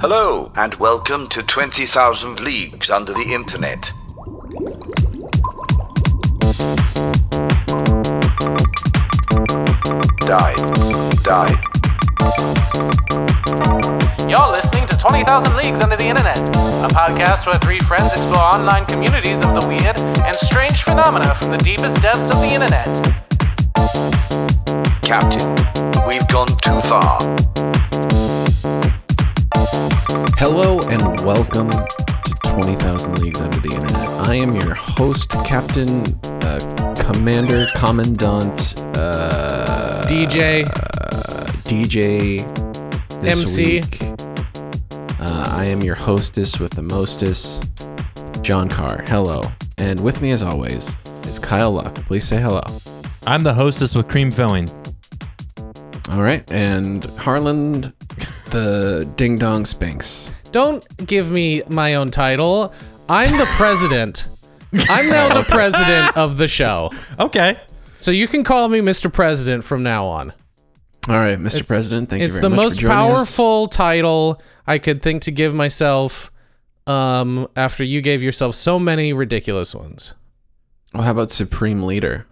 Hello, and welcome to 20,000 Leagues Under the Internet. Dive, dive, You're listening to 20,000 Leagues Under the Internet, a podcast where three friends explore online communities of the weird and strange phenomena from the deepest depths of the Internet. Captain. We've gone too far. Hello and welcome to 20,000 Leagues Under the Internet. I am your host, Captain, uh, Commander, Commandant, uh, DJ, DJ, this MC. week. Uh, I am your hostess with the mostest, John Carr. Hello. And with me, as always, is Kyle Luck. Please say hello. I'm the hostess with cream filling. All right. And Harlan, the Ding Dong Spinks. Don't give me my own title. I'm the president. I'm now the president of the show. Okay. So you can call me Mr. President from now on. All right, Mr. President, thank you it's very the most for joining us. powerful title I could think to give myself um, after you gave yourself so many ridiculous ones. Well, how about Supreme Leader?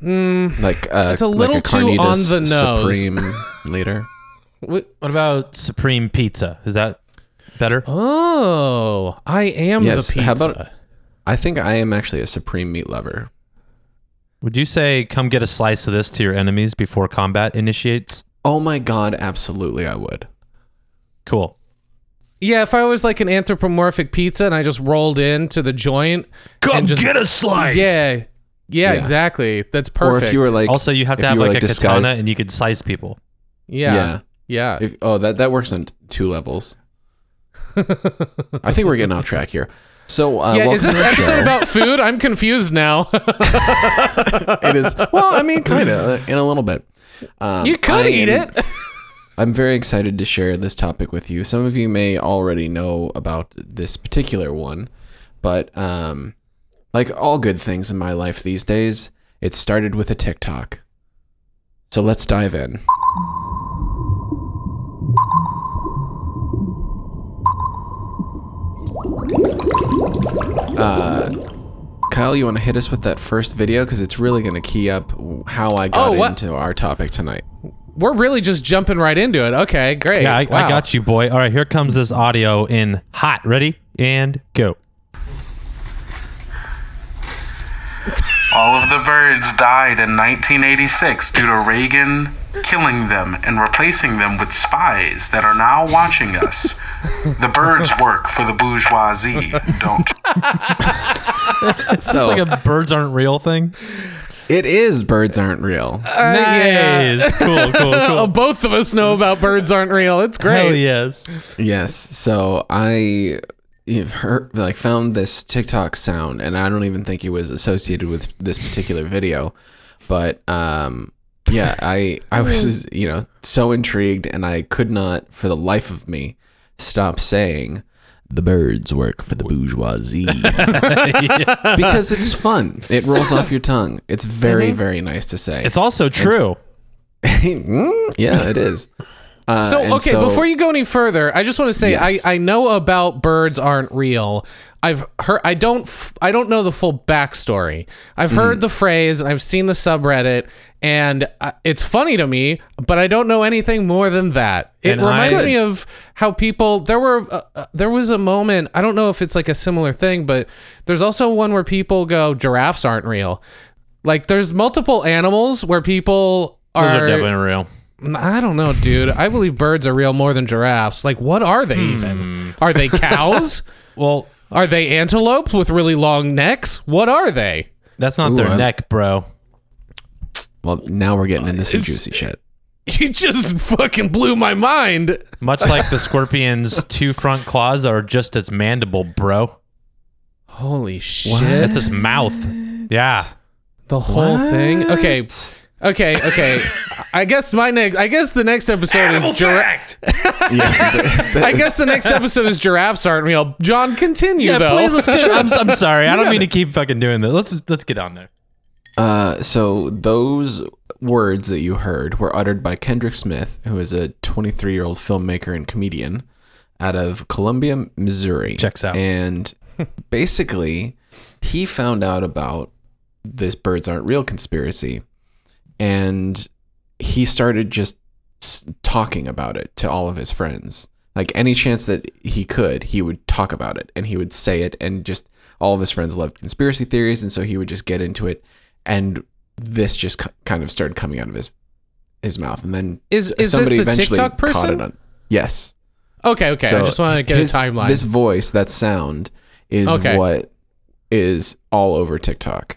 like uh. It's a like little too on the nose. Supreme Leader. Wh- What about supreme pizza? Is that better? Oh, I am Yes, the pizza. how about- I think I am actually a Supreme Meat lover. Would you say come get a slice of this to your enemies before combat initiates? Oh my god, absolutely, I would. Cool. yeah, if I was like an anthropomorphic pizza and I just rolled into the joint, Come and just, get a slice. Yeah, yeah, Yeah. exactly. That's perfect. Or if you were like, Also, you have to have you were, like, a disguised- katana and you could slice people. yeah, yeah. Yeah, If- oh, that that works on t- two levels. I think we're getting off track here. So, uh, yeah. Is this episode show. about food? I'm confused now. It is. Well, I mean, kind of in a little bit. Um, you could I eat am- it. I'm very excited to share this topic with you. Some of you may already know about this particular one, but um, like all good things in my life these days, it started with a TikTok. So let's dive in. Uh, Kyle, you want to hit us with that first video because it's really going to key up how I got Oh, what- into our topic tonight. We're really just jumping right into it. Okay, great. Yeah, I, Wow. I got you, boy. All right, here comes this audio in hot. Ready? And go. All of the birds died in 1986 due to Reagan killing them and replacing them with spies that are now watching us. The birds work for the bourgeoisie, don't Is this like a birds aren't real thing? It is birds aren't real. Nice. Cool, cool, Oh, cool. both of us know about birds aren't real. It's great. Hell yes. Yes. So I have heard like found this TikTok sound, and I don't even think it was associated with this particular video, but um, yeah, I I was you know so intrigued, and I could not for the life of me stop saying. The birds work for the bourgeoisie because it's fun. It rolls off your tongue. It's very, very nice to say. It's also true. Mm, yeah, it is. Uh, So okay, so- before you go any further, I just want to say Yes. I, I know about birds aren't real. I've heard I don't f- I don't know the full backstory. I've Mm. heard the phrase and I've seen the subreddit, and uh, it's funny to me, but I don't know anything more than that. It And reminds I- me of how people there were uh, uh, there was a moment I don't know if it's like a similar thing, but there's also one where people go giraffes aren't real. Like there's multiple animals where people Those are are definitely real. I don't know, dude. I believe birds are real more than giraffes. Like, what are they Hmm. even? Are they cows? Well, are they antelopes with really long necks? What are they? that's not Ooh, their I- neck, bro. well, now we're getting into some juicy shit. You just fucking blew my mind. Much like the scorpion's two front claws are just its mandible, bro. Holy shit. That's its mouth. Yeah. the whole thing. Okay. Okay, okay. I guess my next I guess the next episode is giraffe. I guess the next episode is giraffes aren't real. John, continue Yeah, though. please let's get. I'm, I'm sorry. I don't mean to keep fucking doing this. Let's let's get on there. Uh, so those words that you heard were uttered by Kendrick Smith, who is a 23 year old filmmaker and comedian out of Columbia, Missouri. Checks out. And basically, he found out about this birds aren't real conspiracy, and he started just talking about it to all of his friends. Like any chance that he could, he would talk about it and he would say it, and just all of his friends loved conspiracy theories, and so he would just get into it, and this just kind of started coming out of his his mouth, and then Is- is this the TikTok person? it on- yes. Okay, okay. So I just want to get his- a timeline. This voice, that sound, is Okay. what is all over TikTok.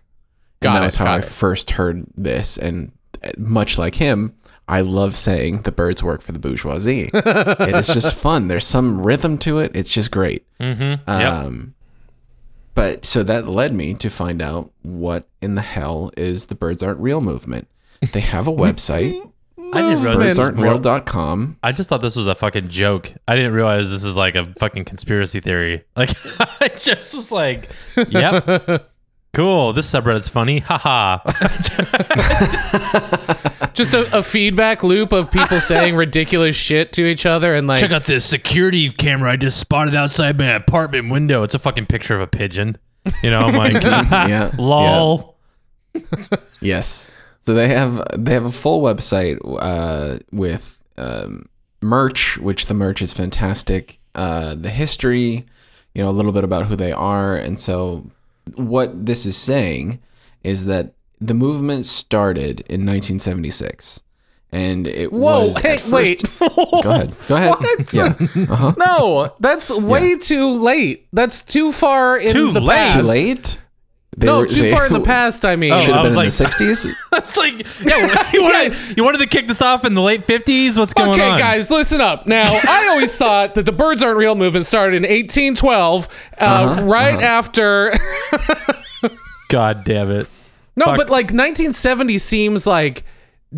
Got and that it, was how I it. first heard this. And uh, much like him, I love saying the birds work for the bourgeoisie. it is just fun. There's some rhythm to it. It's just great. Mm-hmm. Um, But so that led me to find out what in the hell is the birds aren't real movement. They have a website, I didn't realize this was more- birdsaren'treal.com. I just thought this was a fucking joke. I didn't realize this is like a fucking conspiracy theory. Like I just was like, "Yep, cool. This subreddit's funny." Haha. just a, a feedback loop of people saying ridiculous shit to each other and like Check out this security camera I just spotted outside my apartment window. It's a fucking picture of a pigeon. You know, I'm like, Yeah. lol. Yes. So they have they have a full website uh, with um, merch, which the merch is fantastic. Uh, the history, you know, a little bit about who they are, and so what this is saying is that the movement started in 1976, and it Whoa, was hey, first- wait. Go ahead. Go ahead. What? Yeah. Uh-huh. No, that's way too late. That's too far in Too the late? past. Too late. They No, were- too they- far in the past. I mean, Oh, Should have been was in like- the 60s. It's like, yeah, you wanted, you wanted to kick this off in the late 50s? What's going Okay, on? Okay, guys, listen up. Now, I always thought that the birds aren't real movement started in 1812, uh, Uh-huh, right after. God damn it. no, Fuck. but like 1970 seems like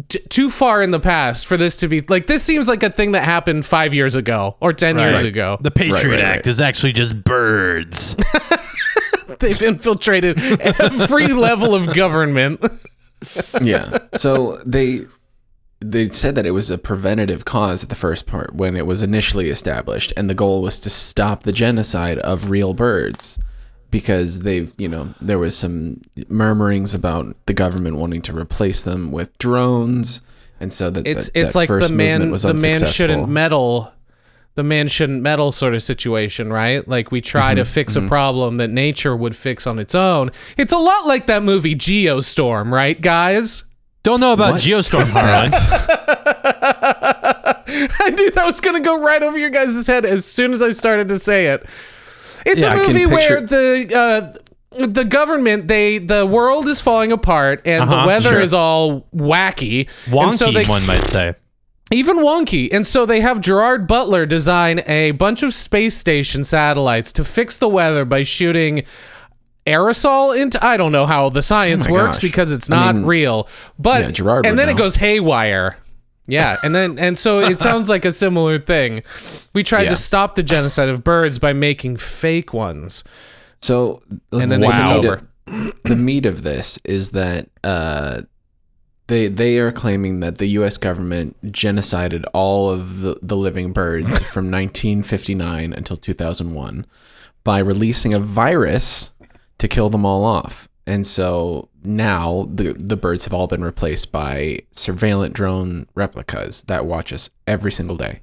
t- too far in the past for this to be like. This seems like a thing that happened five years ago or 10 years Right. ago. The Patriot right, Act right. is actually just birds. They've infiltrated every level of government. yeah. So they they said that it was a preventative cause at the first part when it was initially established, and the goal was to stop the genocide of real birds because they've you know there was some murmurings about the government wanting to replace them with drones, and so that It's that- it's that like the man the man shouldn't meddle. The man shouldn't meddle sort of situation, right? Like we try to fix a problem that nature would fix on its own. It's a lot like that movie Geostorm, right, guys? Don't know about What Geostorm, is that? Harlan. I knew that was going to go right over your guys' head as soon as I started to say it. It's Yeah, I a can movie where the uh, the government they the world is falling apart and Uh-huh, the weather sure. is all wacky. Wonky, and so they, one might say. Even wonky. And so they have Gerard Butler design a bunch of space station satellites to fix the weather by shooting aerosol into I don't know how the science Oh works gosh. because it's I not mean, real. But yeah, Gerard and then it goes haywire. Yeah, and then and so it sounds like a similar thing. We tried Yeah. to stop the genocide of birds by making fake ones. So And then they the took over. the meat of this is that uh, they they are claiming that the U.S. government genocided all of the, the living birds from 1959 until 2001 by releasing a virus to kill them all off. And so now the the birds have all been replaced by surveillance drone replicas that watch us every single day.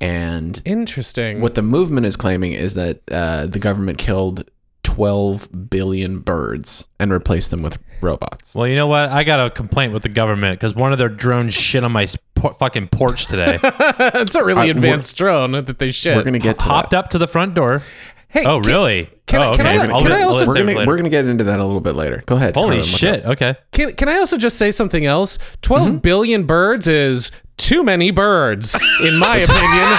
And Interesting. what the movement is claiming is that uh, the government killed 12 billion birds and replace them with robots. Well, you know what? I got a complaint with the government because one of their drones shit on my por- fucking porch today. it's a really we're- advanced drone that they shit. We're gonna get to Hopped that. up to the front door. hey, Oh, can- really? can I- oh, can okay. can I'll I li- I'll also- listen We're gonna we're gonna get into that a little bit later. Go ahead. Holy Harlan, shit. up? Okay. Can, can I also just say something else? 12 mm-hmm. billion birds is too many birds, in my opinion.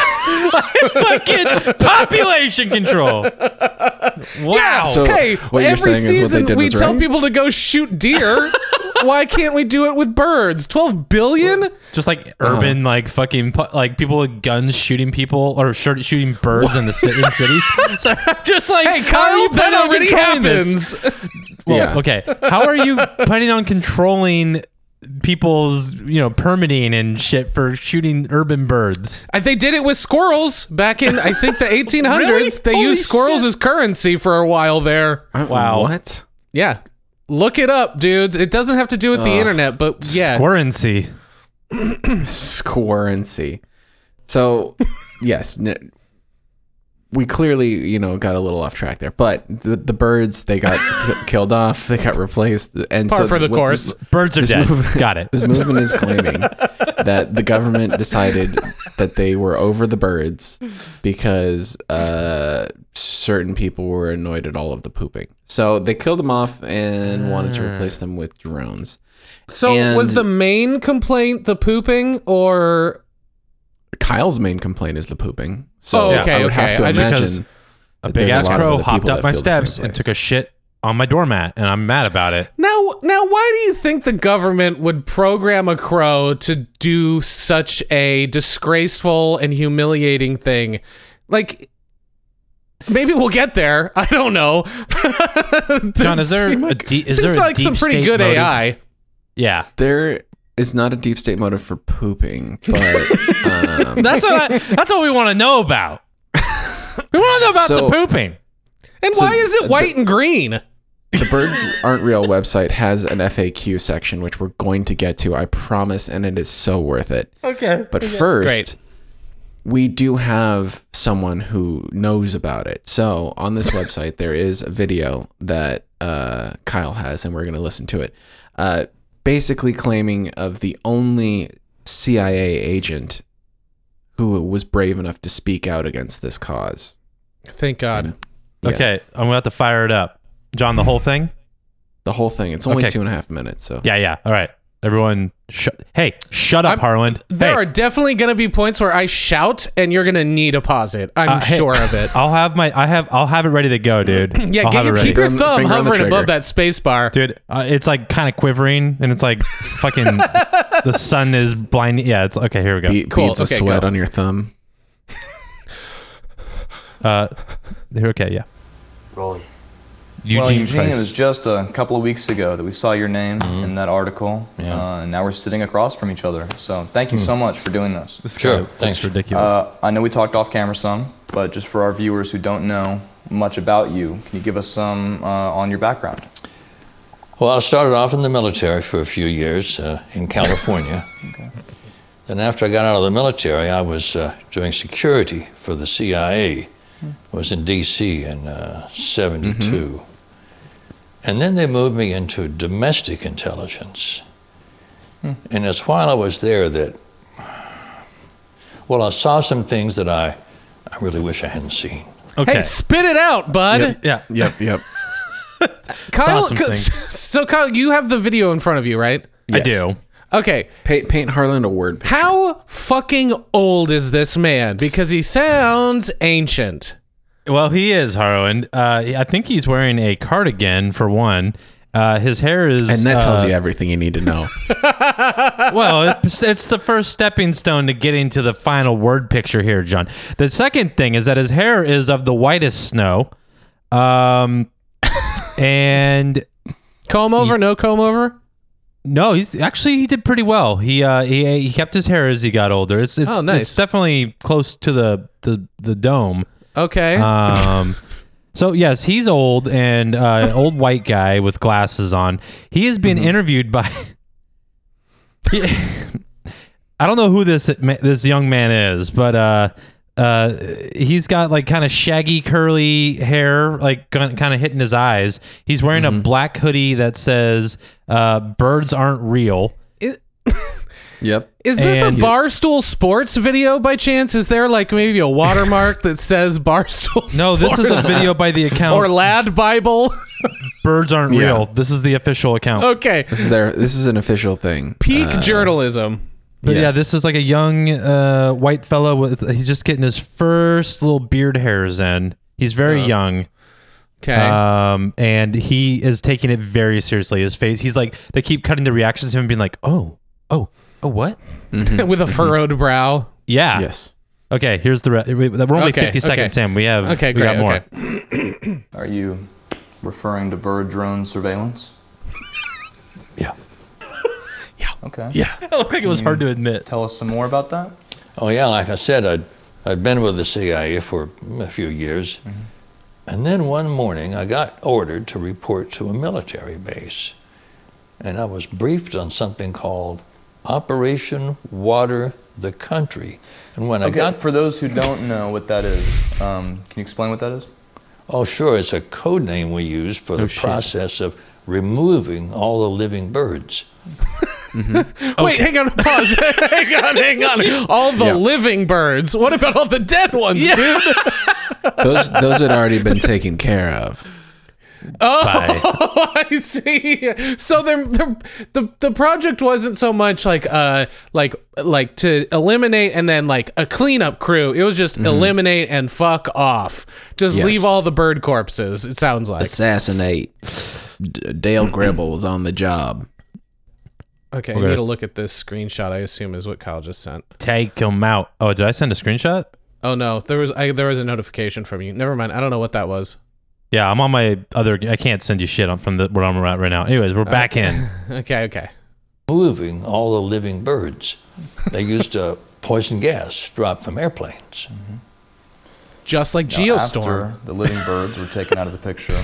fucking population control. Wow. So- hey, what you're every saying is what they season did we was tell right? people to go shoot deer. Why can't we do it with birds? 12 billion? just like urban, oh. like fucking, like people with guns shooting people or shir- shooting birds in the ci- in cities. So I'm just like, Hey, how are you Kyle, that already controlling this? happens. Well, Yeah. okay. How are you planning on controlling people's you know permitting and shit for shooting urban birds. Uh, They did it with squirrels back in I think the 1800s. Really? They Holy used squirrels shit. as currency for a while there. Wow. What? Yeah. Look it up, dudes. It doesn't have to do with the internet, but yeah. Squirrency. Squarency. So, yes, n- we clearly, you know, got a little off track there. But the, the birds, they got ki- killed off, they got replaced, and Par so for the course. This, Birds are dead. move- Got it. this movement is claiming that the government decided that they were over the birds because uh, certain people were annoyed at all of the pooping. So they killed them off and wanted to replace them with drones. So And- was the main complaint the pooping or Kyle's main complaint is the pooping. So Oh, okay, I would okay. have to I just- imagine A that big there's ass lot of crow other hopped people up that my feel the same steps and place. took a shit on my doormat, and I'm mad about it. Now, now, why do you think the government would program a crow to do such a disgraceful and humiliating thing? Like, maybe we'll get there. I don't know. John, is there a de- is seems there a like some deep pretty state good motive? AI. Yeah, There is not a deep state motive for pooping, but um, that's what I, that's what we want to know about. We want to know about So- the pooping. And So why is it the- white and green? the Birds Aren't Real website has an FAQ section, which we're going to get to, I promise, and it is so worth it. Okay, But first, Great. we do have someone who knows about it. So on this website, there is a video that uh, Kyle has, and we're going to listen to it. Uh, basically, claiming of the only CIA agent who was brave enough to speak out against this cause. Thank God. Yeah. okay, I'm gonna have to fire it up, John. The whole thing. The whole thing. It's only Okay. two and a half minutes. So Yeah, yeah. All right, everyone. Sh- hey, shut up, I'm- Harlan. There hey, are definitely going to be points where I shout, and you're going to need a pause it. I'm Uh, hey. sure of it. I'll have my. I have. I'll have it ready to go, dude. Yeah, get have your, it ready. keep your Finger on the- thumb finger hovering above that space bar. dude. Uh, it's like kind of quivering, and it's like fucking. the sun is blinding. Yeah, it's okay. Here we go. Be- Cool. beads of Okay, sweat go. on your thumb. Uh, here. Okay, yeah. Rolling. Eugene, well, Eugene, Price. it was just a couple of weeks ago that we saw your name in that article, Yeah. uh, and now we're sitting across from each other. So thank you so much for doing this. Sure. That's Thanks. ridiculous. Uh, I know we talked off camera some, but just for our viewers who don't know much about you, can you give us some uh, on your background? Well, I started off in the military for a few years uh, in California. okay. Then, after I got out of the military, I was uh, doing security for the CIA. I was in D.C. in uh, '72, and then they moved me into domestic intelligence. Hmm. And it's while I was there that, well, I saw some things that I, I really wish I hadn't seen. okay. Hey, spit it out, bud. yeah. Yep, yep. Kyle, Saw some things. so Kyle, you have the video in front of you, right? Yes. I do. Okay. Paint, paint Harlan a word. picture. How fucking old is this man? Because he sounds ancient. Well, he is Harlan. Uh, I think he's wearing a cardigan for one. Uh, his hair is, And that tells uh, you everything you need to know. well, it's, it's the first stepping stone to getting to the final word picture here, John. The second thing is that his hair is of the whitest snow. Um, and Comb over, no comb over? no, he's actually he did pretty well. He uh he, he kept his hair as he got older. It's it's, Oh, nice. it's definitely close to the the the dome. Okay. Um, so yes, he's old and uh, old white guy with glasses on. He has been interviewed by. I don't know who this this young man is, but uh, uh, he's got like kind of shaggy curly hair, like kind of hitting his eyes. He's wearing a black hoodie that says uh, "Birds aren't real." Yep. is this a Barstool Sports video by chance? Is there like maybe a watermark that says Barstool No, this is a video by the account Or Lad Bible? "Birds aren't Yeah. real." This is the official account. okay. This is their. This is an official thing. Peak Uh, journalism. But yeah, this is like a young uh, white fellow with he's just getting his first little beard hairs in. He's very young. Okay. Um, and he is taking it very seriously. His face, he's like, they keep cutting the reactions to him being like, oh, oh, oh, what? Mm-hmm. With a mm-hmm. furrowed brow. Yeah. Yes. Okay, here's the, re- we're only Okay, 50 seconds, okay. Sam. We have, Okay, we great. got more. Okay. Are you referring to bird drone surveillance? Yeah. Yeah. Okay. Yeah. It looked like it was hard to admit. Tell us some more about that. Oh yeah, like I said, I'd I'd been with the CIA for a few years, mm-hmm. and then one morning I got ordered to report to a military base, and I was briefed on something called Operation Water the Country. And when I got for those who don't know what that is, um, can you explain what that is? Oh, sure. It's a code name we use for the shit. process of removing all the living birds. Wait, hang on, pause. hang on, hang on. All the Yeah. living birds. What about all the dead ones, dude? Those those had already been taken care of. Bye. Oh, I see. So they're, they're, the the project wasn't so much like uh like like to eliminate and then like a cleanup crew. It was just eliminate and fuck off. Just Yes. leave all the bird corpses. It sounds like. Assassinate. D- Dale Gribble was on the job. Okay, I We're need gonna- to look at this screenshot. I assume is what Kyle just sent. Take him out. Oh, did I send a screenshot? Oh no, there was I, there was a notification from you. Never mind. I don't know what that was. Yeah, I'm on my other. I can't send you shit on from the where I'm at right now. Anyways, we're back in. Okay, okay. Moving all the living birds. They used a poison gas dropped from airplanes. Mm-hmm. Just like Now, Geostorm. After the living birds were taken out of the picture,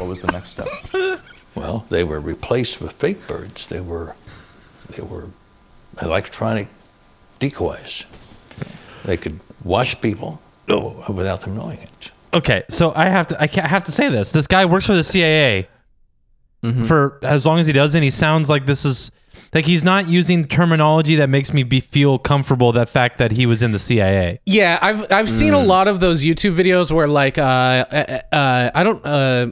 what was the next step? Well, they were replaced with fake birds. They were, they were electronic decoys. They could watch people oh, without them knowing it. Okay, so I have to. I, have to say this. This guy works for the CIA for as long as he does, and he sounds like this is like he's not using terminology that makes me be feel comfortable. That fact that he was in the CIA. Yeah, I've I've seen a lot of those YouTube videos where like uh uh, uh I don't uh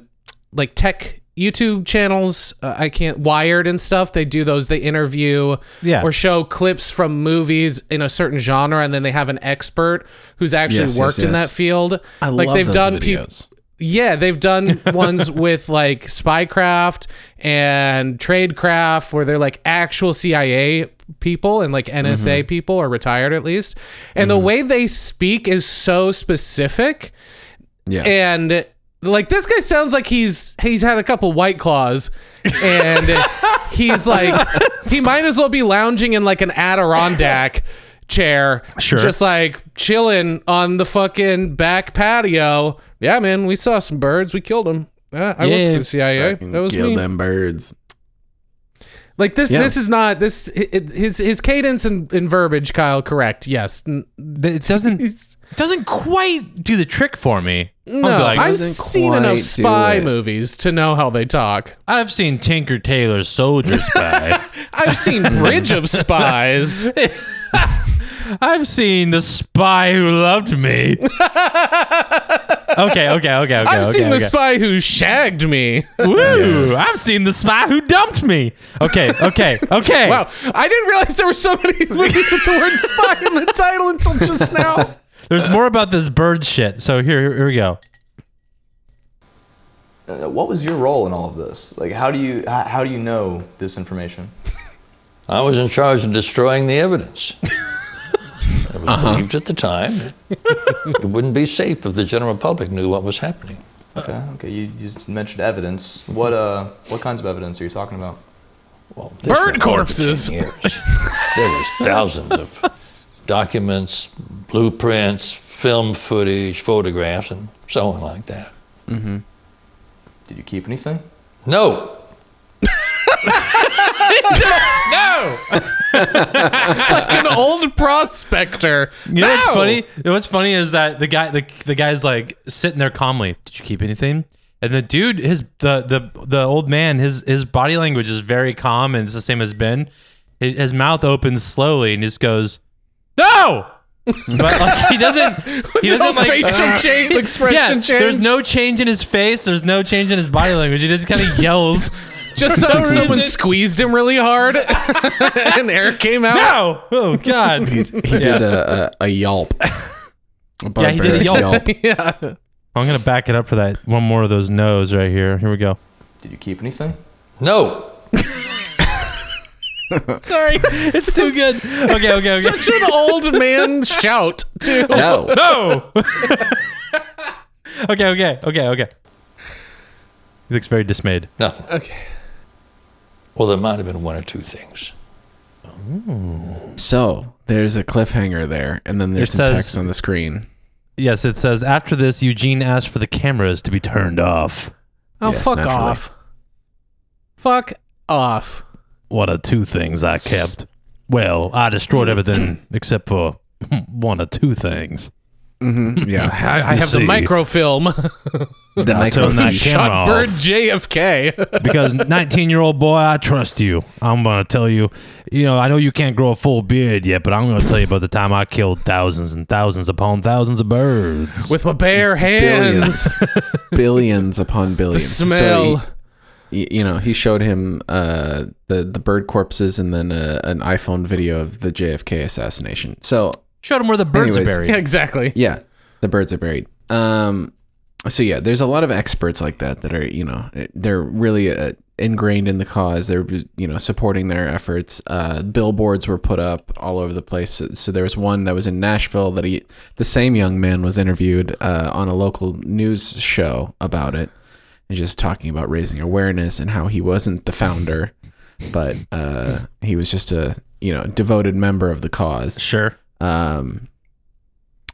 like tech YouTube channels uh, I can't Wired and stuff they do those they interview Yeah. or show clips from movies in a certain genre and then they have an expert who's actually Yes, yes, worked in that field I like love they've those done peop- videos. yeah, they've done ones with like spycraft and tradecraft where they're like actual CIA people and like NSA Mm-hmm. people or retired at least. And the way they speak is so specific yeah. and like this guy sounds like he's he's had a couple white claws and he's like he might as well be lounging in like an Adirondack chair Sure. just like chilling on the fucking back patio yeah man we saw some birds we killed them uh, I worked Yeah. for the CIA that was Kill me them birds. Like this Yeah. this is not this it, his his cadence and, and verbiage Kyle correct yes It doesn't. It doesn't quite do the trick for me. No like, I've seen enough spy movies to know how they talk I've seen Tinker Tailor's Soldier Spy. I've seen Bridge of Spies. I've seen The Spy Who Loved Me. Okay, okay, okay, okay. I've okay, seen the spy who shagged me. Woo! I've seen The Spy Who Dumped Me. Okay, okay, okay. wow, I didn't realize there were so many movies with the word spy in the title until just now. There's more about this bird shit. So here, here we go. Uh, what was your role in all of this? Like, how do you how, how do you know this information? I was in charge of destroying the evidence. It was believed at the time it wouldn't be safe if the general public knew what was happening. Okay, okay. You, you mentioned evidence. What uh, what kinds of evidence are you talking about? Well, Bird went on for corpses. 10 there was thousands of documents, blueprints, film footage, photographs, and so on like that. Did you keep anything? No, Like an old prospector. You know what's No! funny? What's funny is that the guy, the the guy's like sitting there calmly. Did you keep anything? And the dude, his the the the old man, his his body language is very calm and it's the same as Ben. His, his mouth opens slowly and just goes, "No." but like he doesn't, he No doesn't like facial change, expression yeah, change. There's no change in his face. There's no change in his body language. He just kind of yells, just so no someone squeezed him really hard, and air came out. "No!" Oh God. He did a, a, a yelp. A Yeah, he did a barbaric yelp. Yeah. I'm gonna back it up for that one more of those no's right here. Here we go. Did you keep anything? no. Sorry, It's too good. Okay, okay, okay. Such an old man shout too. No. No. okay, okay, okay, okay. He looks very dismayed. Nothing. Okay. Well, there might have been one or two things. So there's a cliffhanger there, and then there's It some says- text on the screen. Yes, it says after this, Eugene asked for the cameras to be turned off. Oh, Yes, fuck naturally. off. Fuck off. One of two things I kept. Well, I destroyed everything except for one or two things. Mm-hmm. Yeah, I, I You have the microfilm. the I'll turn that camera Shot off. bird JFK. because 19 year old boy, I trust you. I'm gonna tell you. You know, I know you can't grow a full beard yet, but I'm gonna tell you about the time I killed thousands and thousands upon thousands of birds. With my bare hands. billions, billions upon the billions. smell. So he, you know, he showed him uh, the the bird corpses and then uh, an iPhone video of the JFK assassination. So Showed him where the birds Anyways. are buried. yeah, exactly. yeah, the birds are buried. Um, so yeah, there's a lot of experts like that that are you know they're really uh, ingrained in the cause. They're you know supporting their efforts. Uh, billboards were put up all over the place. So, so there was one that was in Nashville that he the same young man was interviewed uh, on a local news show about it and just talking about raising awareness and how he wasn't the founder, but uh, he was just a you know devoted member of the cause. Sure. Um,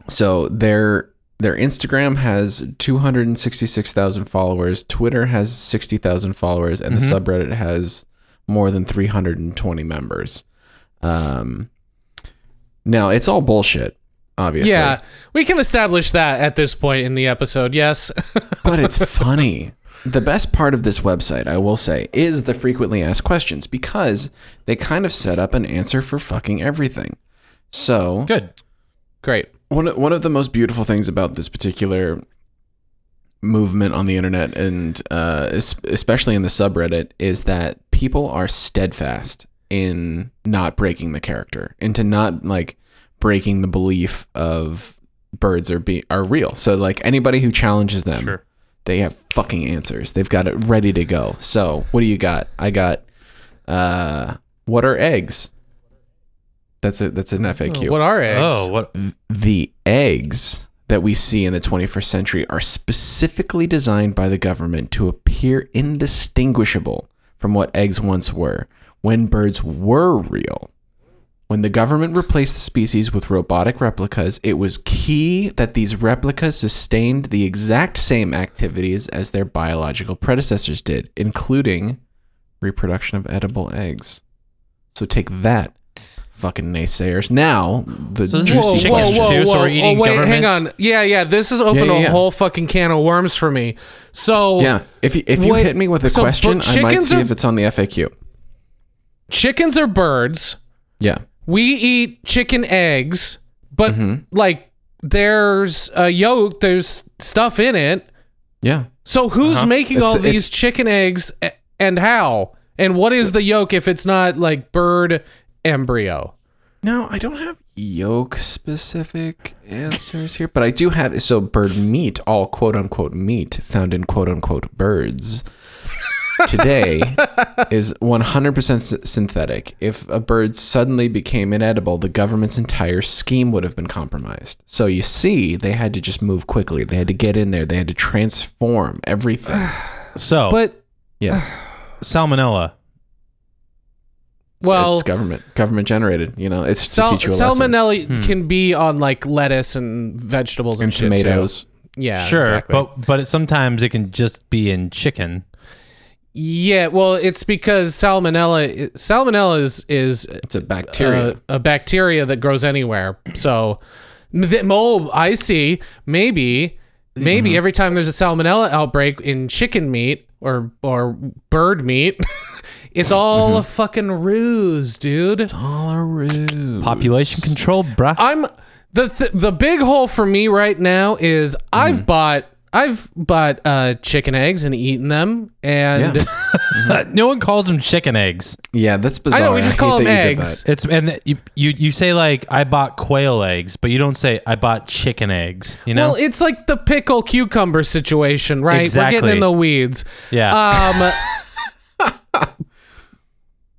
so their their Instagram has two hundred and sixty six thousand followers. Twitter has sixty thousand followers, and the subreddit has more than three hundred and twenty members. Um, now it's all bullshit, obviously. Yeah, we can establish that at this point in the episode. Yes. but it's funny. The best part of this website, I will say, is the frequently asked questions because they kind of set up an answer for fucking everything. So Good. Great. one of, one of the most beautiful things about this particular movement on the internet and uh, especially in the subreddit is that people are steadfast in not breaking the character into not like breaking the belief of birds are be are real so like anybody who challenges them Sure. they have fucking answers they've got it ready to go so what do you got i got uh what are eggs that's a that's an faq oh, What are eggs? Oh, what? the eggs that we see in the 21st century are specifically designed by the government to appear indistinguishable from what eggs once were when birds were real. When the government replaced the species with robotic replicas, it was key that these replicas sustained the exact same activities as their biological predecessors did, including reproduction of edible eggs. So take that, fucking naysayers. Now, the So this is Whoa, chickens whoa, whoa, too, so whoa. we're eating oh, wait, government? hang on. Yeah, yeah. This has opened Yeah, yeah, a whole fucking can of worms for me. So Yeah, if you, if you Wait, hit me with a so, question, I might see are- if it's on the FAQ. chickens are birds. Yeah, We eat chicken eggs, but Mm-hmm. like there's a yolk, there's stuff in it. yeah. So who's making It's- all it's- these chicken eggs and how? And what is the yolk if it's not like bird embryo? No, I don't have yolk specific answers here, but I do have so bird meat, all quote unquote meat found in quote unquote birds. Today is 100% s- synthetic. If a bird suddenly became inedible, the government's entire scheme would have been compromised. So you see, they had to just move quickly. They had to get in there. They had to transform everything. So, But Yes. salmonella. Well, it's government government generated. You know, it's to sal- teach you a lesson. salmonella can be on like lettuce and vegetables and, and shit too. tomatoes. Yeah, sure, exactly. but but it, sometimes it can just be in chicken. yeah, well, it's because salmonella salmonella is is It's a bacteria. uh, a bacteria that grows anywhere. So, th- oh, I see. Maybe, maybe every time there's a salmonella outbreak in chicken meat or or bird meat, it's all a mm-hmm. fucking ruse, dude. All a ruse. Population control, bruh. I'm the th- the big hole for me right now is I've mm. bought. I've bought uh, chicken eggs and eaten them, and no one calls them chicken eggs. Yeah, that's bizarre. I know we just hate call them that you did eggs. It's and you, you you say like I bought quail eggs, but you don't say I bought chicken eggs. You know? Well, it's like the pickle cucumber situation, right? Exactly. We're getting in the weeds. yeah. Um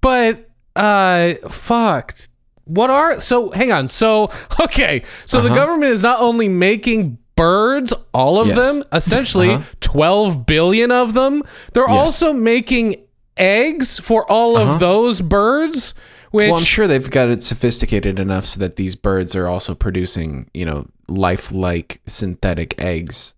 But uh fucked. What are so hang on. So okay. So the government is not only making birds, all of Yes. them, essentially Uh-huh. 12 billion of them, they're also making eggs for all of those birds, which well, I'm sure they've got it sophisticated enough so that these birds are also producing, you know, lifelike synthetic eggs.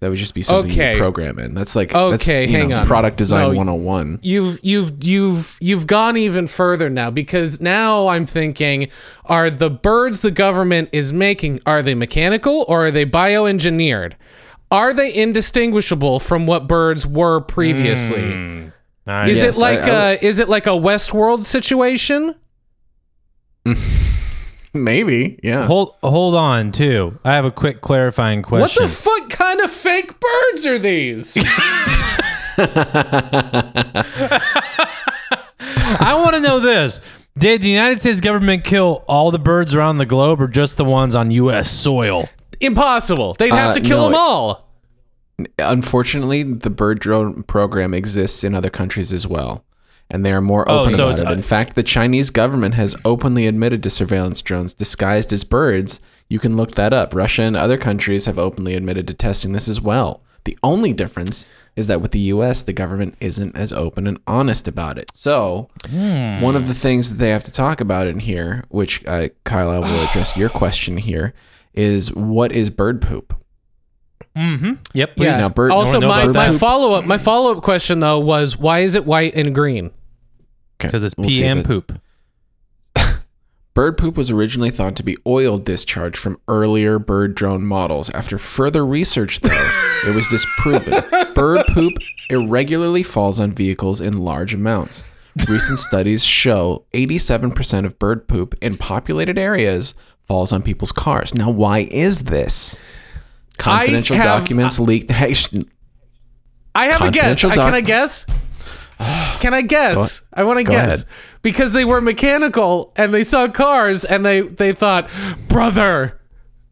That would just be something Okay. you program in. That's like that's, Okay, you hang know, on. Product design No, 101. you've you've you've you've gone even further now because now I'm thinking are the birds the government is making are they mechanical or are they bioengineered? Are they indistinguishable from what birds were previously? Hmm. Nice. Is Yes, it like I- I a is it like a Westworld situation? Maybe, yeah. Hold hold on too. I have a quick clarifying question. What the fuck kind of fake birds are these? I want to know this. Did the United States government kill all the birds around the globe or just the ones on US soil? Impossible. They'd have Uh, to kill no, them all. Unfortunately, the bird drone program exists in other countries as well, and they are more Oh, open so about it's- it. In fact, the Chinese government has openly admitted to surveillance drones disguised as birds. You can look that up. Russia and other countries have openly admitted to testing this as well. The only difference is that with the US, the government isn't as open and honest about it. So, one of the things that they have to talk about in here, which uh, Kyle, I will address your question here, is what is bird poop? Yep. Yeah. Now, bird- also, know my, my follow up my follow up question though was why is it white and green? Because it's we'll see if PM it- poop. Bird poop was originally thought to be oil discharge from earlier bird drone models. After further research, though, it was disproven. Bird poop irregularly falls on vehicles in large amounts. Recent studies show 87% of bird poop in populated areas falls on people's cars. Now, why is this? Confidential have- documents leaked. Hey, sh- I have a guess. I, uh, can I guess? Can I guess? I want to guess ahead. because they were mechanical and they saw cars and they they thought, brother,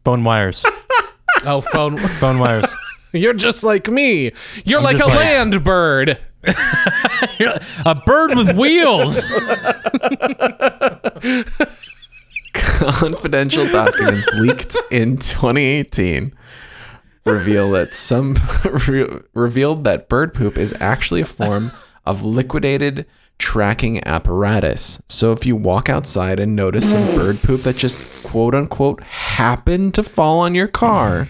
Bone wires. oh phone, Bone wires. you're just like me. You're like a like- land bird. A bird with wheels. confidential documents leaked in 2018 reveal that some re- revealed that bird poop is actually a form of liquidated tracking apparatus. So if you walk outside and notice some bird poop that just quote unquote happened to fall on your car,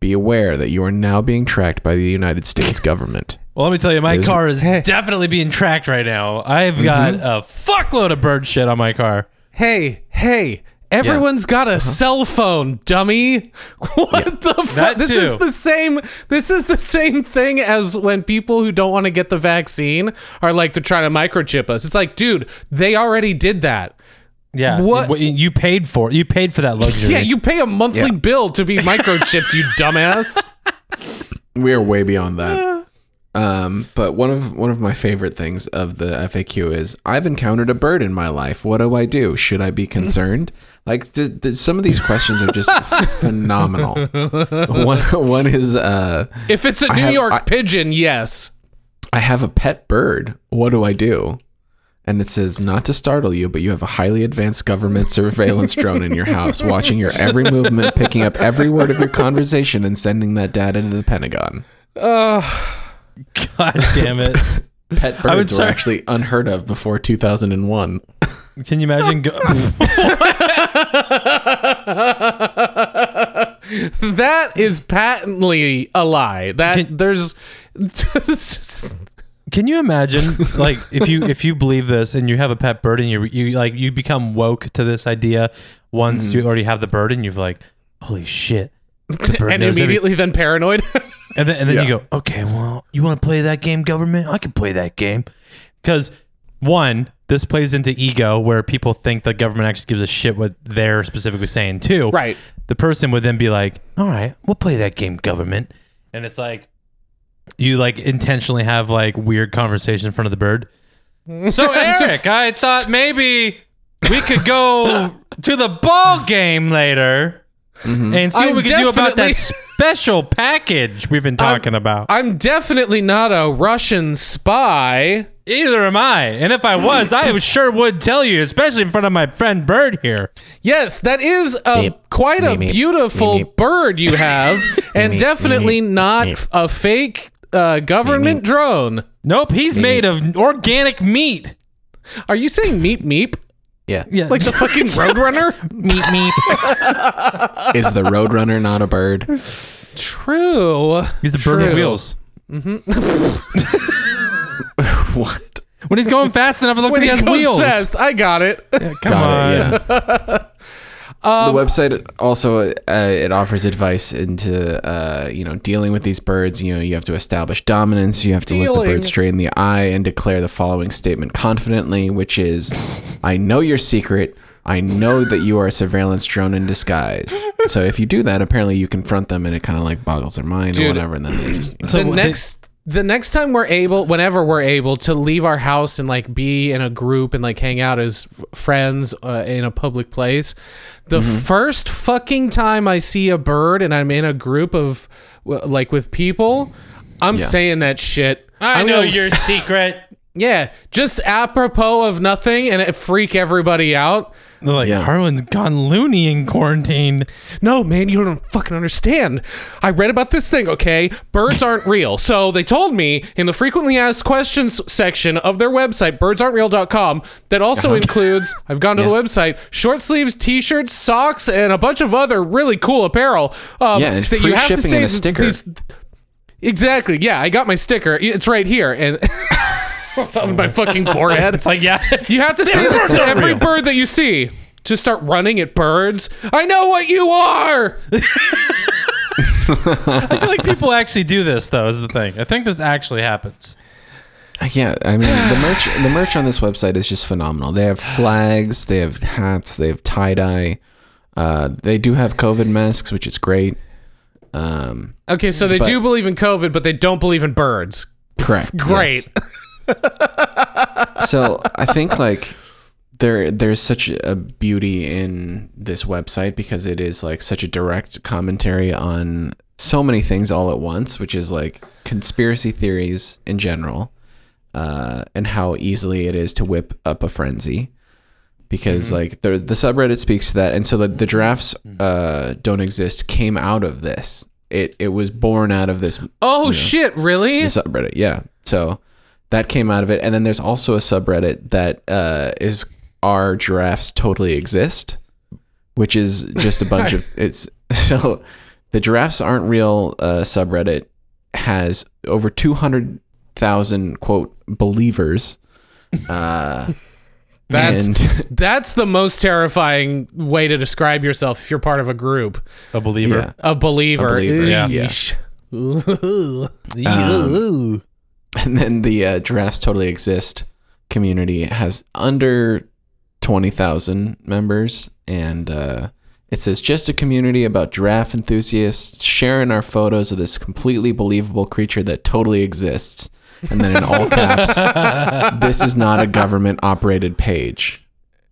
be aware that you are now being tracked by the United States government. Well, let me tell you, my Is- car is definitely being tracked right now. I've got mm-hmm. a fuckload of bird shit on my car. Hey, hey. Everyone's got a uh-huh. cell phone, dummy. What the fuck? This is the same. This is the same thing as when people who don't want to get the vaccine are like they're trying to microchip us. It's like, dude, they already did that. Yeah. What- You paid for. You paid for that luxury. Yeah, you pay a monthly bill to be microchipped, you dumbass. We are way beyond that. Um, but one of one of my favorite things of the FAQ is I've encountered a bird in my life. What do I do? Should I be concerned? Like d- d- some of these questions are just phenomenal. One one is uh, If it's a I New have- York I- pigeon, yes. I have a pet bird. What do I do? And it says not to startle you, but you have a highly advanced government surveillance drone in your house, watching your every movement, picking up every word of your conversation, and sending that data to the Pentagon. God damn it. Pet I would birds were start- actually unheard of before 2001. Can you imagine? Go- That is patently a lie. That Can- there's Can you imagine, like, if you if you believe this and you have a pet bird and you you like you become woke to this idea once Mm-hmm. you already have the bird and you're like, holy shit, and knows every- immediately then paranoid. And then and then you go, okay, well, you want to play that game, government? I can play that game, because one, this plays into ego where people think the government actually gives a shit what they're specifically saying. Two, Right. the person would then be like, all right, we'll play that game, government, and it's like you like intentionally have like weird conversation in front of the bird. So Eric, I thought maybe we could go to the ball game later and see what I'm we could do about definitely- that special package we've been talking about. I'm definitely not a Russian spy. Either am I, and if I was, I sure would tell you, especially in front of my friend Bird here. Yes, that is a Meep. quite a Meep, meep. beautiful Meep, meep. bird you have, and Meep, definitely meep, not meep. a fake uh, government drone. Nope, he's made of organic meat. Are you saying meep meep? Yeah. Yeah, Like the fucking Roadrunner? meep meep. Is the Roadrunner not a bird? True. He's the bird with True. wheels. Mm-hmm. what? When he's going fast enough, it looks When like he he has wheels. fast, I got it. Come Got on. it, yeah. The website also uh, it offers advice into uh, you know dealing with these birds. You know you have to establish dominance. You have to look the Dealing. bird straight in the eye and declare the following statement confidently, which is, "I know your secret. I know that you are a surveillance drone in disguise." So if you do that, apparently you confront them, and it kind of like boggles their mind Dude. or whatever, and then they just. So the next the next time we're able whenever we're able to leave our house and like be in a group and like hang out as friends uh, in a public place the first fucking time i see a bird and i'm in a group of like with people i'm Yeah. saying that shit I I'm know gonna your secret. yeah just apropos of nothing and it freak everybody out They're like, Yeah. Harlan's gone loony in quarantine. No, man, you don't fucking understand. I read about this thing, okay? Birds aren't real. So they told me in the frequently asked questions section of their website, birdsaren'treal.com, that also Uh-huh. includes, I've gone to the website, short sleeves, t shirts, socks, and a bunch of other really cool apparel. Um, Yeah, and free shipping and a th- sticker. exactly. Yeah, I got my sticker. It's right here. And it's on my fucking forehead. It's like, yeah. You have to say this to every real. bird that you see. Just start running at birds. I know what you are. I feel like people actually do this, though, is the thing. I think this actually happens. Yeah, I mean the merch the merch on this website is just phenomenal. They have flags, they have hats, they have tie dye. Uh, they do have COVID masks, which is great. Um, Okay, so they But- do believe in COVID, but they don't believe in birds. correct. Great. yes. So I think like there there's such a beauty in this website because it is like such a direct commentary on so many things all at once, which is like conspiracy theories in general, uh, and how easily it is to whip up a frenzy. Because like the the subreddit speaks to that, and so the, the giraffes uh, don't exist came out of this. It it was born out of this Oh shit! Really? the subreddit yeah so that came out of it and then there's also a subreddit that uh, is are giraffes totally exist which is just a bunch of it's so the giraffes aren't real uh, subreddit has over 200,000 quote believers uh, That's and that's the most terrifying way to describe yourself if you're part of a group. A believer. yeah A believer. A believer, yeah. Eesh. Um, and then the uh, giraffes totally exist. Community has under 20,000 members. And uh, it says just a community about giraffe enthusiasts sharing our photos of this completely believable creature that totally exists. And then in all caps this is not a government operated page.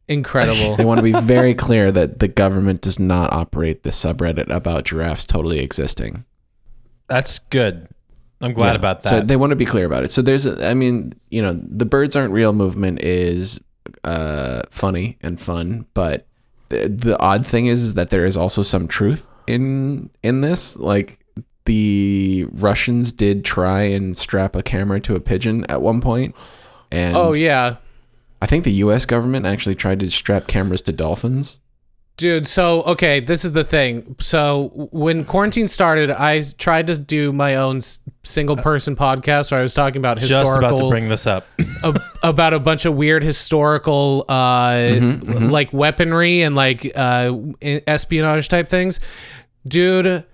Incredible. they want to be very clear that the government does not operate the subreddit about giraffes totally existing. That's good. I'm glad Yeah. about that. So they want to be clear about it. So there's, a, I mean, you know, the birds aren't real movement is uh, funny and fun, but the, the odd thing is, is that there is also some truth in in this. Like the Russians did try and strap a camera to a pigeon at one point, and oh yeah. I think the U.S. government actually tried to strap cameras to dolphins. Dude, so okay, this is the thing. So when quarantine started, I tried to do my own single person podcast where I was talking about historical. Just about to bring this up. ab- about a bunch of weird historical uh like weaponry and like uh espionage type things. Dude,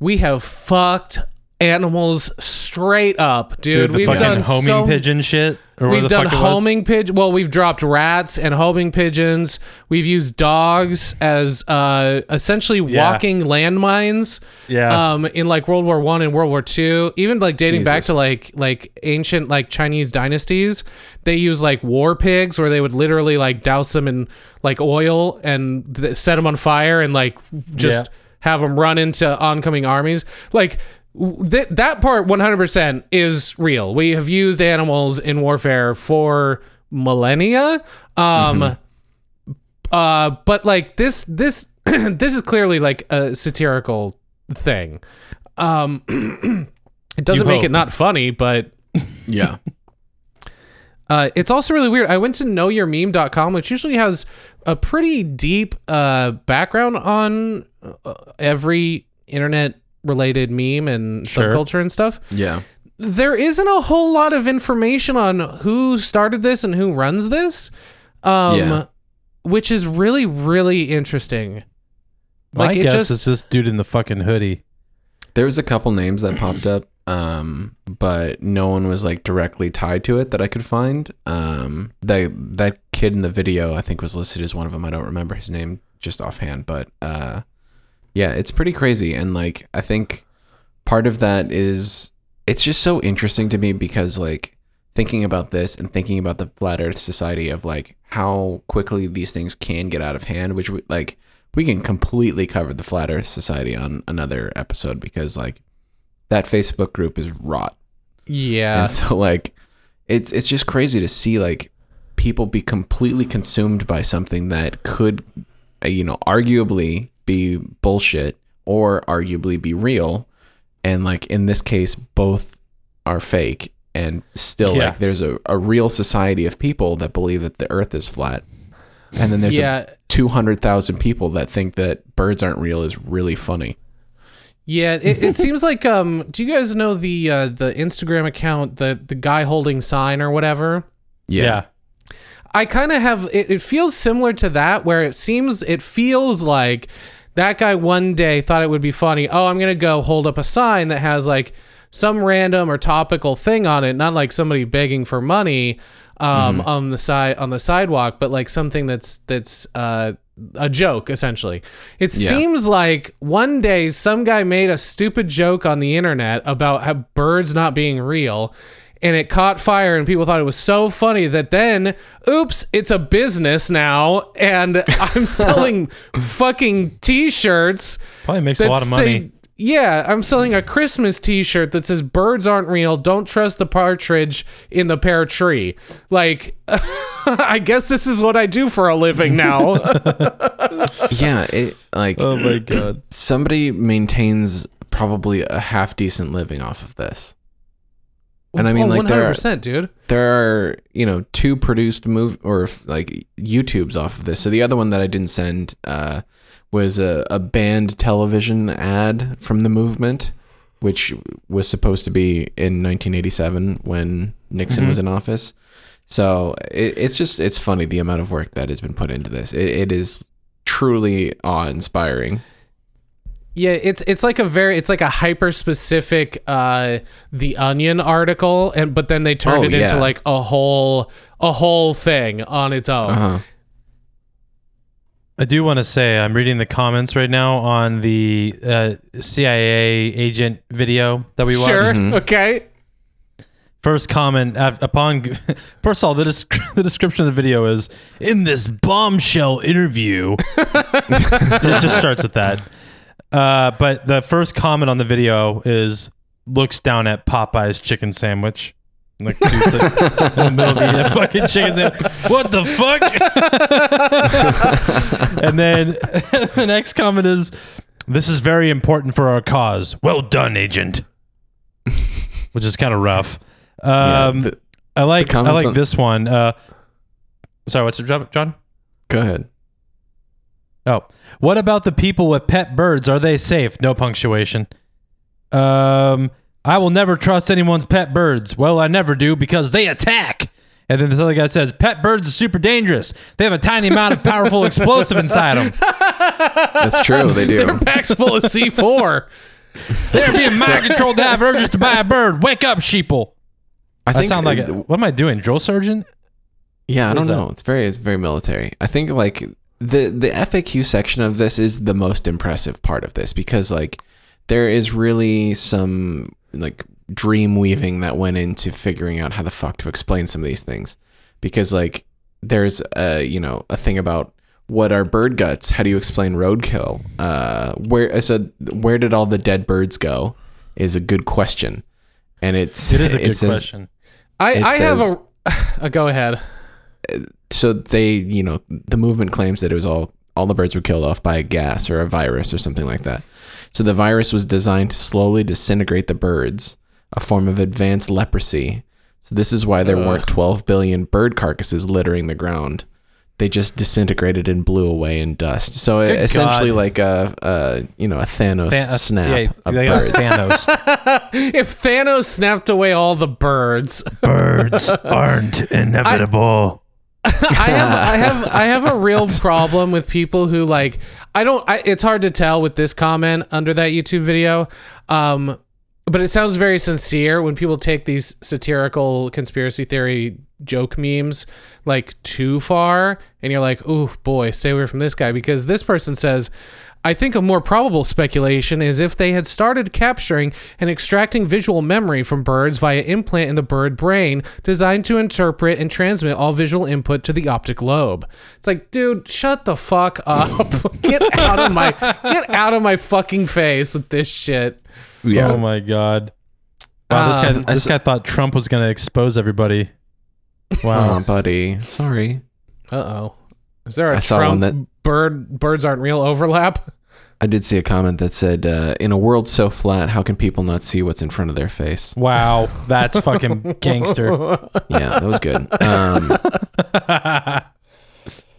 we have fucked animals straight up, dude. Dude, we've done homing so pigeon shit. Or We've done fuck it was. homing pigeon. Well, we've dropped rats and homing pigeons. We've used dogs as uh, essentially Yeah. walking landmines. Yeah. Um, in like World War One and World War Two, even like dating back to like like ancient like Chinese dynasties, they use like war pigs where they would literally like douse them in like oil and th- set them on fire and like just Yeah. have them run into oncoming armies. Like th- that part 100% is real. We have used animals in warfare for millennia. Um uh but like this this this is clearly like a satirical thing. Um it doesn't You make it not funny, but Yeah. Uh, it's also really weird. I went to knowyourmeme.com, which usually has a pretty deep uh, background on uh, every internet related meme and Sure. subculture and stuff. Yeah. There isn't a whole lot of information on who started this and who runs this, um, Yeah. which is really, really interesting. My Like, it guess just- is this dude in the fucking hoodie. There was a couple names that popped up, um, but no one was like directly tied to it that I could find. Um, that that kid in the video I think was listed as one of them. I don't remember his name just offhand, but uh, yeah, it's pretty crazy. And like I think part of that is it's just so interesting to me because like thinking about this and thinking about the flat Earth society of like how quickly these things can get out of hand, which we, like we can completely cover the flat Earth society on another episode because like that Facebook group is rot. Yeah. And so like it's it's just crazy to see like people be completely consumed by something that could you know arguably be bullshit or arguably be real and like in this case both are fake and still Yeah. like there's a, a real society of people that believe that the earth is flat and then there's Yeah. a 200,000 people that think that birds aren't real is really funny Yeah, it, it seems like um do you guys know the uh the Instagram account, the the guy holding sign or whatever? Yeah. I kind of have it, it feels similar to that where it seems it feels like that guy one day thought it would be funny. Oh, I'm going to go hold up a sign that has like some random or topical thing on it, not like somebody begging for money um on the side on the sidewalk, but like something that's that's uh a joke essentially. It Yeah. seems like one day some guy made a stupid joke on the internet about birds not being real and it caught fire and people thought it was so funny that then oops it's a business now and i'm selling fucking t-shirts Probably makes a lot of say- money. yeah i'm selling a christmas t-shirt that says birds aren't real don't trust the partridge in the pear tree like i guess this is what i do for a living now yeah it like Oh my god. somebody maintains probably a half decent living off of this. And I mean, Oh, like there are, 100% dude there are you know two produced move or like YouTubes off of this. So the other one that I didn't send uh, was a, a banned television ad from the movement, which was supposed to be in 1987 when Nixon was in office. So it, it's just it's funny the amount of work that has been put into this. It, it is truly awe inspiring. Yeah, it's it's like a very it's like a hyper specific uh the onion article and but then they turned Oh, it into like a whole a whole thing on its own. Uh-huh. I do want to say I'm reading the comments right now on the uh, CIA agent video that we watched. Sure. Okay. First comment upon first of all, the, desc- the description of the video is in this bombshell interview. it just starts with that. Uh, but the first comment on the video is looks down at Popeyes chicken sandwich. Like dude's like, in the middle of eating a fucking chicken sandwich. What the fuck? and then the next comment is, "This is very important for our cause. Well done, agent." Which is kind of rough. Yeah, Um, the- I like I like on- this one. Uh, sorry, what's it, John- John? go ahead. Oh, what about the people with pet birds? Are they safe? No punctuation. Um, I will never trust anyone's pet birds. Well, I never do because they attack. And then this other guy says, "Pet birds are super dangerous. They have a tiny amount of powerful explosive inside them. That's true. They do. Their pack's full of C4. They're being mind controlled to have urges to buy a bird. Wake up, sheeple." I I sound like a, what am I doing? Drill sergeant? Yeah, I don't know. that? It's very it's very military. I think like the the FAQ section of this is the most impressive part of this because like there is really some like dream weaving that went into figuring out how the fuck to explain some of these things because like there's a you know a thing about what are bird guts how do you explain roadkill uh where so where did all the dead birds go is a good question and it's It is a good says- question. I It I have says- a uh, go ahead. So they you know the movement claims that it was all all the birds were killed off by a gas or a virus or something like that so the virus was designed to slowly disintegrate the birds a form of advanced leprosy So this is why there weren't 12 billion bird carcasses littering the ground. They just disintegrated and blew away in dust. So Good essentially, God. like a, a you know a Thanos Than- snap yeah, of they got birds. Thanos. If Thanos snapped away all the birds, Birds aren't inevitable. I have I have I have a real problem with people who like I don't I, it's hard to tell with this comment under that YouTube video um but it sounds very sincere when people take these satirical conspiracy theory joke memes like too far and you're like ooh boy stay away from this guy because this person says I think a more probable speculation is if they had started capturing and extracting visual memory from birds via implant in the bird brain designed to interpret and transmit all visual input to the optic lobe. It's like, dude, shut the fuck up. get out of my get out of my fucking face with this shit. yeah. Oh my god. Wow, this Um, guy this guy thought Trump was gonna expose everybody. Wow. Oh, buddy. Sorry. Uh-oh. Is there a I saw Trump one that- bird birds aren't real overlap? I did see a comment that said, uh, "In a world so flat, how can people not see what's in front of their face?" Wow, that's fucking gangster. Yeah, that was good. Um,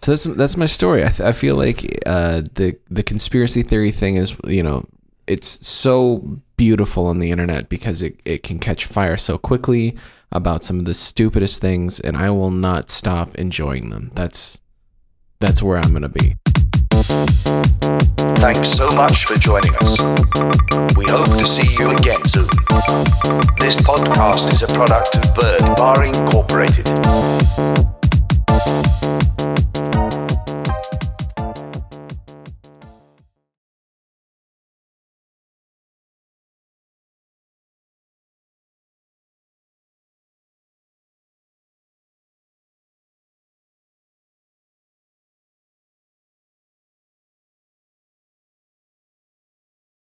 so that's that's my story. I, th- I feel like uh, the the conspiracy theory thing is, you know, it's so beautiful on the internet because it, it can catch fire so quickly about some of the stupidest things, and I will not stop enjoying them. That's that's where I'm gonna be. Thanks so much for joining us. We hope to see you again soon. This podcast is a product of Bird Bar Incorporated.